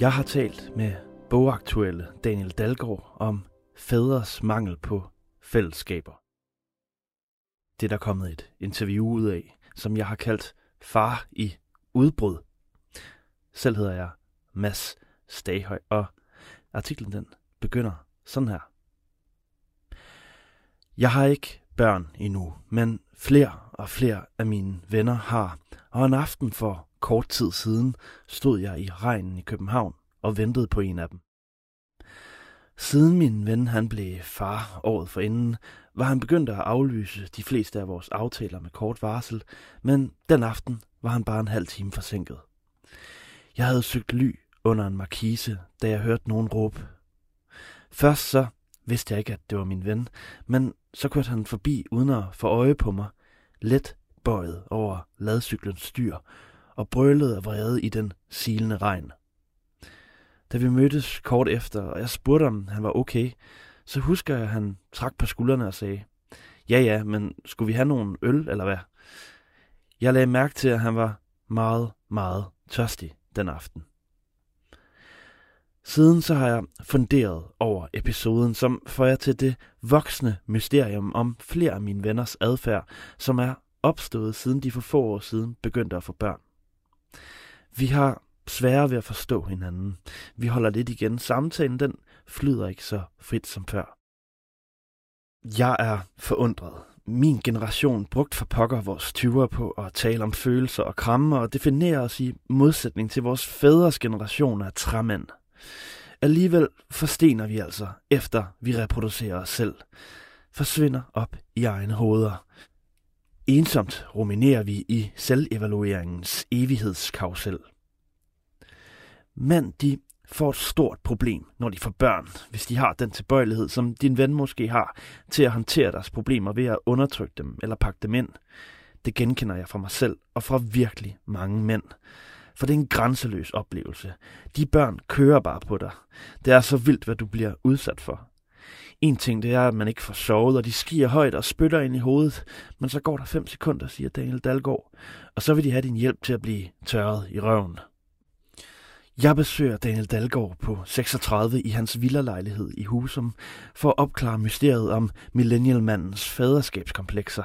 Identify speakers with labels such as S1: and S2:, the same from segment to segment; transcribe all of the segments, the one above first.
S1: Jeg har talt med bogaktuelle Daniel Dalgaard om fædres mangel på fællesskaber. Det er der kommet et interview ud af, som jeg har kaldt Far i udbrud. Selv hedder jeg Mads Staghøj, og artiklen den begynder sådan her. Jeg har ikke børn endnu, men flere og flere af mine venner har, og en aften for kort tid siden stod jeg i regnen i København og ventede på en af dem. Siden min ven han blev far året forinden, var han begyndt at aflyse de fleste af vores aftaler med kort varsel, men den aften var han bare en halv time forsinket. Jeg havde søgt ly under en markise, da jeg hørte nogen råbe. Først så vidste jeg ikke, at det var min ven, men så kørte han forbi uden at få øje på mig, let bøjet over ladcyklens styr, og brølede af vrede i den silende regn. Da vi mødtes kort efter, og jeg spurgte, om han var okay, så husker jeg, at han trak på skuldrene og sagde, ja ja, men skulle vi have nogen øl, eller hvad? Jeg lagde mærke til, at han var meget, meget tørstig den aften. Siden så har jeg funderet over episoden, som får jeg til det voksne mysterium om flere af mine venners adfærd, som er opstået siden de for få år siden begyndte at få børn. Vi har svære ved at forstå hinanden. Vi holder lidt igen. Samtalen den flyder ikke så frit som før. Jeg er forundret. Min generation brugt for pokker vores 20'er på at tale om følelser og kramme og definere os i modsætning til vores fædres generation af træmænd. Alligevel forstener vi altså, efter vi reproducerer os selv. Forsvinder op i egne hoveder. Ensomt ruminerer vi i selvevalueringens evighedskarusel. Mænd, de får et stort problem, når de får børn, hvis de har den tilbøjelighed, som din ven måske har, til at håndtere deres problemer ved at undertrykke dem eller pakke dem ind. Det genkender jeg fra mig selv og fra virkelig mange mænd. For det er en grænseløs oplevelse. De børn kører bare på dig. Det er så vildt, hvad du bliver udsat for. En ting det er, at man ikke får sovet, og de skier højt og spytter ind i hovedet. Men så går der fem sekunder, siger Daniel Dalgaard. Og så vil de have din hjælp til at blive tørret i røven. Jeg besøger Daniel Dalgaard på 36 i hans villalejlighed i Husum for at opklare mysteriet om millennialmandens faderskabskomplekser.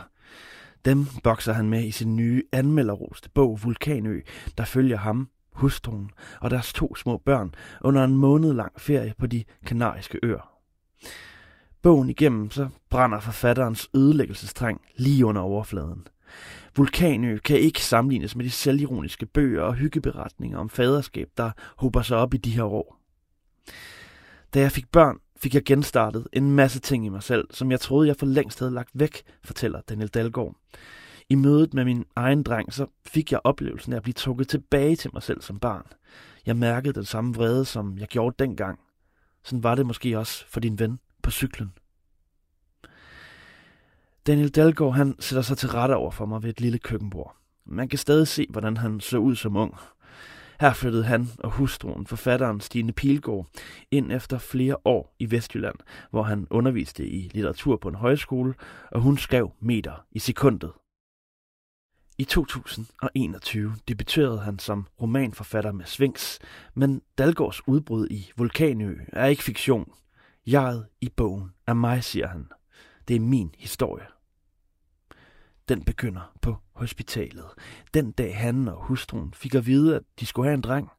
S1: Dem bokser han med i sin nye anmelderroste bog Vulkanø, der følger ham, hustruen og deres to små børn under en måned lang ferie på de kanariske øer. Bogen igennem så brænder forfatterens ødelæggelsestræng lige under overfladen – Vulkanø kan ikke sammenlignes med de selvironiske bøger og hyggeberetninger om faderskab, der hober sig op i de her år. Da jeg fik børn, fik jeg genstartet en masse ting i mig selv, som jeg troede, jeg for længst havde lagt væk, fortæller Daniel Dalgaard. I mødet med min egen dreng, så fik jeg oplevelsen af at blive trukket tilbage til mig selv som barn. Jeg mærkede den samme vrede, som jeg gjorde dengang. Sådan var det måske også for din ven på cyklen. Daniel Dalgaard, han sætter sig til rette over for mig ved et lille køkkenbord. Man kan stadig se, hvordan han så ud som ung. Her flyttede han og hustruen, forfatteren Stine Pilgaard, ind efter flere år i Vestjylland, hvor han underviste i litteratur på en højskole, og hun skrev meter i sekundet. I 2021 debuterede han som romanforfatter med Svings, men Dalgårds udbrud i Vulkanø er ikke fiktion. Jeget i bogen er mig, siger han. Det er min historie. Den begynder på hospitalet. Den dag han og hustruen fik at vide, at de skulle have en dreng.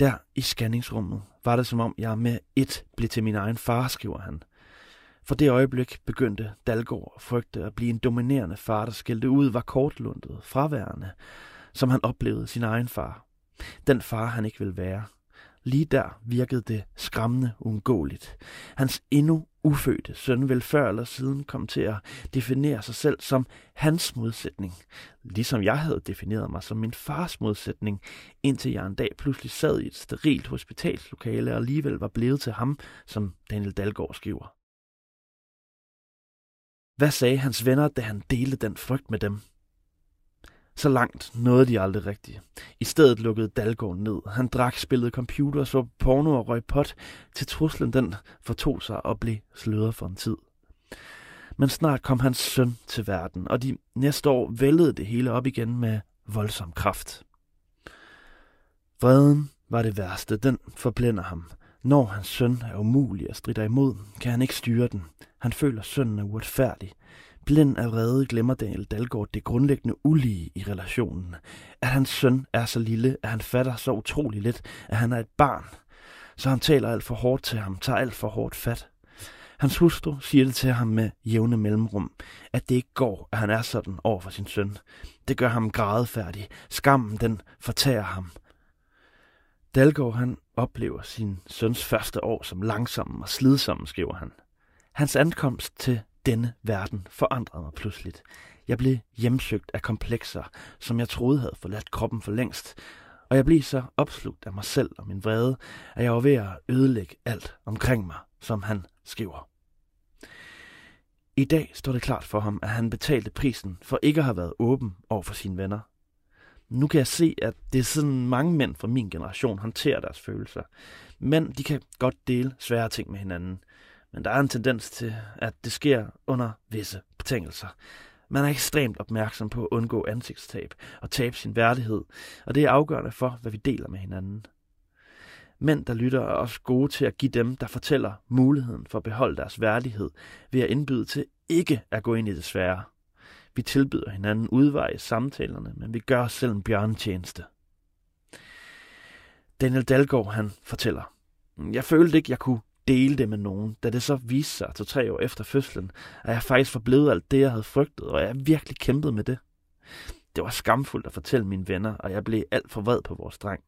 S1: Der i scanningsrummet var det som om jeg med et blev til min egen far, skriver han. For det øjeblik begyndte Dalgaard at frygte at blive en dominerende far, der skældte ud, var kortlundet, fraværende, som han oplevede sin egen far. Den far, han ikke ville være lige der virkede det skræmmende uundgåeligt. Hans endnu ufødte søn vil før eller siden komme til at definere sig selv som hans modsætning, ligesom jeg havde defineret mig som min fars modsætning, indtil jeg en dag pludselig sad i et sterilt hospitalslokale og alligevel var blevet til ham, som Daniel Dalgaard skriver. Hvad sagde hans venner, da han delte den frygt med dem? Så langt nåede de aldrig rigtigt. I stedet lukkede Dalgaard ned. Han drak, spillede computer, så porno og røg pot, til truslen den fortog sig og blev sløret for en tid. Men snart kom hans søn til verden, og de næste år vældede det hele op igen med voldsom kraft. Vreden var det værste, den forblænder ham. Når hans søn er umulig at stride imod, kan han ikke styre den. Han føler, at sønnen er uretfærdig. Blind af vrede glemmer Daniel Dalgaard det grundlæggende ulige i relationen. At hans søn er så lille, at han fatter så utrolig lidt, at han er et barn. Så han taler alt for hårdt til ham, tager alt for hårdt fat. Hans hustru siger det til ham med jævne mellemrum, at det ikke går, at han er sådan over for sin søn. Det gør ham grædefærdig. Skammen, den fortærer ham. Dalgaard, han oplever sin søns første år som langsom og slidsom, skriver han. Hans ankomst til denne verden forandrede mig pludseligt. Jeg blev hjemsøgt af komplekser, som jeg troede havde forladt kroppen for længst, og jeg blev så opslugt af mig selv og min vrede, at jeg var ved at ødelægge alt omkring mig, som han skriver. I dag står det klart for ham, at han betalte prisen for ikke at have været åben over for sine venner. Nu kan jeg se, at det er sådan mange mænd fra min generation håndterer deres følelser. Men de kan godt dele svære ting med hinanden. Men der er en tendens til, at det sker under visse betingelser. Man er ekstremt opmærksom på at undgå ansigtstab og tabe sin værdighed, og det er afgørende for, hvad vi deler med hinanden. Mænd, der lytter, er også gode til at give dem, der fortæller muligheden for at beholde deres værdighed, ved at indbyde til ikke at gå ind i det svære. Vi tilbyder hinanden udveje i samtalerne, men vi gør os selv en bjørnetjeneste. Daniel Dalgaard, han fortæller, jeg følte ikke, jeg kunne dele det med nogen, da det så viste sig to tre år efter fødslen, at jeg faktisk var blevet alt det, jeg havde frygtet, og jeg virkelig kæmpet med det. Det var skamfuldt at fortælle mine venner, og jeg blev alt for vred på vores dreng.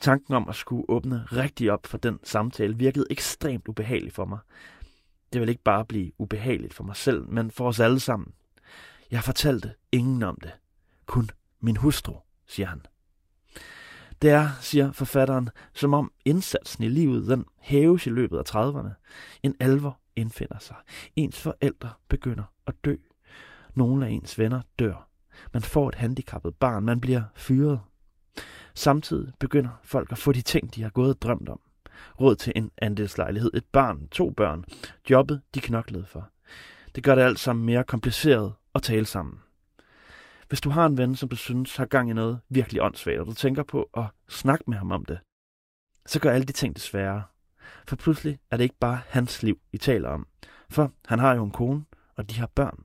S1: Tanken om at skulle åbne rigtig op for den samtale virkede ekstremt ubehagelig for mig. Det ville ikke bare blive ubehageligt for mig selv, men for os alle sammen. Jeg fortalte ingen om det. Kun min hustru, siger han. Det er, siger forfatteren, som om indsatsen i livet den hæves i løbet af 30'erne. En alvor indfinder sig. Ens forældre begynder at dø. Nogle af ens venner dør. Man får et handicappet barn. Man bliver fyret. Samtidig begynder folk at få de ting, de har gået og drømt om. Råd til en andelslejlighed, et barn, to børn, jobbet, de knoklede for. Det gør det alt sammen mere kompliceret at tale sammen. Hvis du har en ven, som du synes har gang i noget virkelig åndssvagt, og du tænker på at snakke med ham om det, så gør alle de ting det sværere. For pludselig er det ikke bare hans liv, I taler om. For han har jo en kone, og de har børn.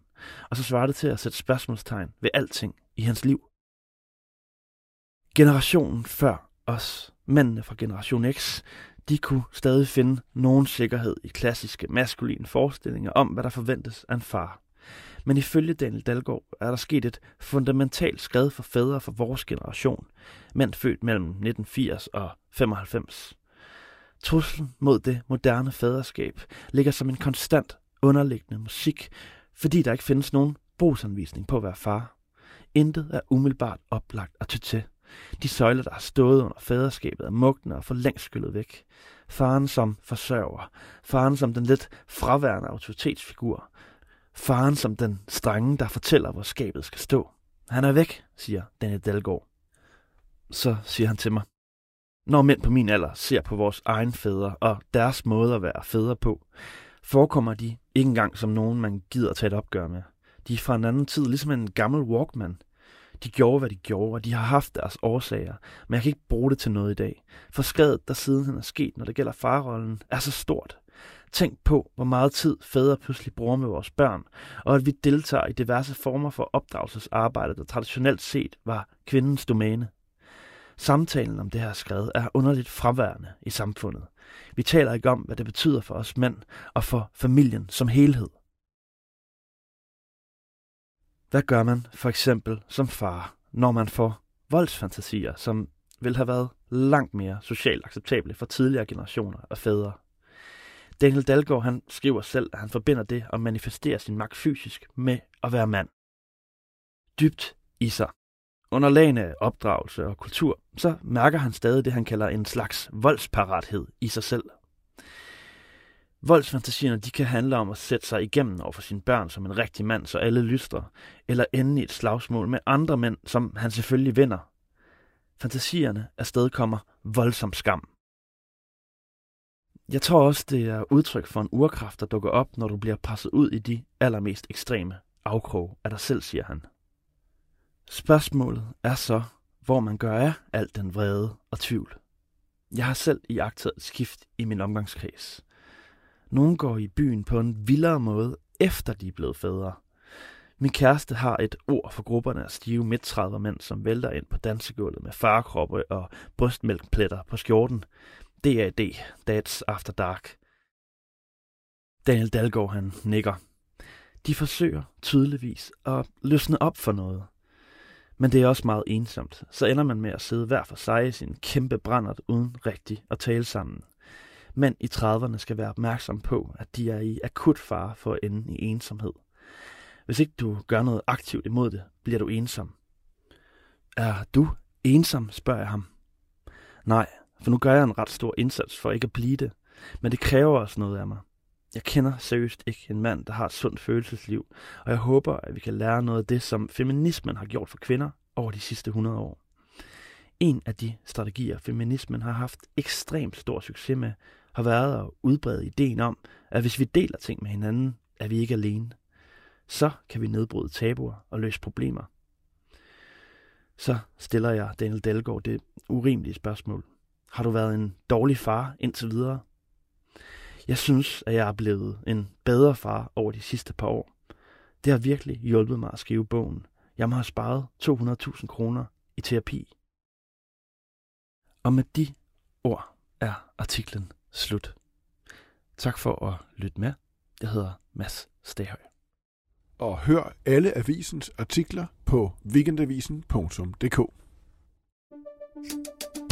S1: Og så svarer det til at sætte spørgsmålstegn ved alting i hans liv. Generationen før os, mændene fra Generation X, de kunne stadig finde nogen sikkerhed i klassiske maskuline forestillinger om, hvad der forventes af en far. Men ifølge Daniel Dalgaard er der sket et fundamentalt skred for fædre for vores generation, mænd født mellem 1980 og 95. Truslen mod det moderne faderskab ligger som en konstant underliggende musik, fordi der ikke findes nogen brugsanvisning på at være far. Intet er umiddelbart oplagt at tage til. De søjler, der har stået under faderskabet, er mugne og for længst skyllet væk. Faren som forsørger, faren som den lidt fraværende autoritetsfigur, Faren som den strenge, der fortæller, hvor skabet skal stå. Han er væk, siger Daniel Dalgaard. Så siger han til mig. Når mænd på min alder ser på vores egen fædre og deres måde at være fædre på, forekommer de ikke engang som nogen, man gider tage et opgør med. De er fra en anden tid, ligesom en gammel Walkman. De gjorde, hvad de gjorde, og de har haft deres årsager, men jeg kan ikke bruge det til noget i dag. For skadet, der siden er sket, når det gælder farrollen, er så stort, Tænk på, hvor meget tid fædre pludselig bruger med vores børn, og at vi deltager i diverse former for opdragelsesarbejde, der traditionelt set var kvindens domæne. Samtalen om det her skred er underligt fraværende i samfundet. Vi taler ikke om, hvad det betyder for os mænd og for familien som helhed. Hvad gør man for eksempel som far, når man får voldsfantasier, som vil have været langt mere socialt acceptable for tidligere generationer af fædre. Daniel Dalgaard han skriver selv, at han forbinder det at manifestere sin magt fysisk med at være mand. Dybt i sig. Under lagene af opdragelse og kultur, så mærker han stadig det, han kalder en slags voldsparathed i sig selv. Voldsfantasierne de kan handle om at sætte sig igennem over for sine børn som en rigtig mand, så alle lyster, eller ende i et slagsmål med andre mænd, som han selvfølgelig vinder. Fantasierne afstedkommer voldsom skam. Jeg tror også, det er udtryk for en urkraft, der dukker op, når du bliver presset ud i de allermest ekstreme afkrog af dig selv, siger han. Spørgsmålet er så, hvor man gør af alt den vrede og tvivl. Jeg har selv i et skift i min omgangskreds. Nogle går i byen på en vildere måde, efter de er blevet fædre. Min kæreste har et ord for grupperne af stive midt mænd, som vælter ind på dansegulvet med farkroppe og brystmælkpletter på skjorten. DAD, That's After Dark. Daniel Dalgaard, han nikker. De forsøger tydeligvis at løsne op for noget. Men det er også meget ensomt. Så ender man med at sidde hver for sig i sin kæmpe brændert uden rigtig at tale sammen. Mænd i 30'erne skal være opmærksom på, at de er i akut fare for at ende i ensomhed. Hvis ikke du gør noget aktivt imod det, bliver du ensom. Er du ensom, spørger jeg ham. Nej, for nu gør jeg en ret stor indsats for ikke at blive det. Men det kræver også noget af mig. Jeg kender seriøst ikke en mand, der har et sundt følelsesliv, og jeg håber, at vi kan lære noget af det, som feminismen har gjort for kvinder over de sidste 100 år. En af de strategier, feminismen har haft ekstremt stor succes med, har været at udbrede ideen om, at hvis vi deler ting med hinanden, er vi ikke alene. Så kan vi nedbryde tabuer og løse problemer. Så stiller jeg Daniel Dalgaard det urimelige spørgsmål. Har du været en dårlig far indtil videre? Jeg synes, at jeg er blevet en bedre far over de sidste par år. Det har virkelig hjulpet mig at skrive bogen. Jeg må have sparet 200.000 kroner i terapi. Og med de ord er artiklen slut. Tak for at lytte med. Jeg hedder Mads Stahøj.
S2: Og hør alle avisens artikler på weekendavisen.dk.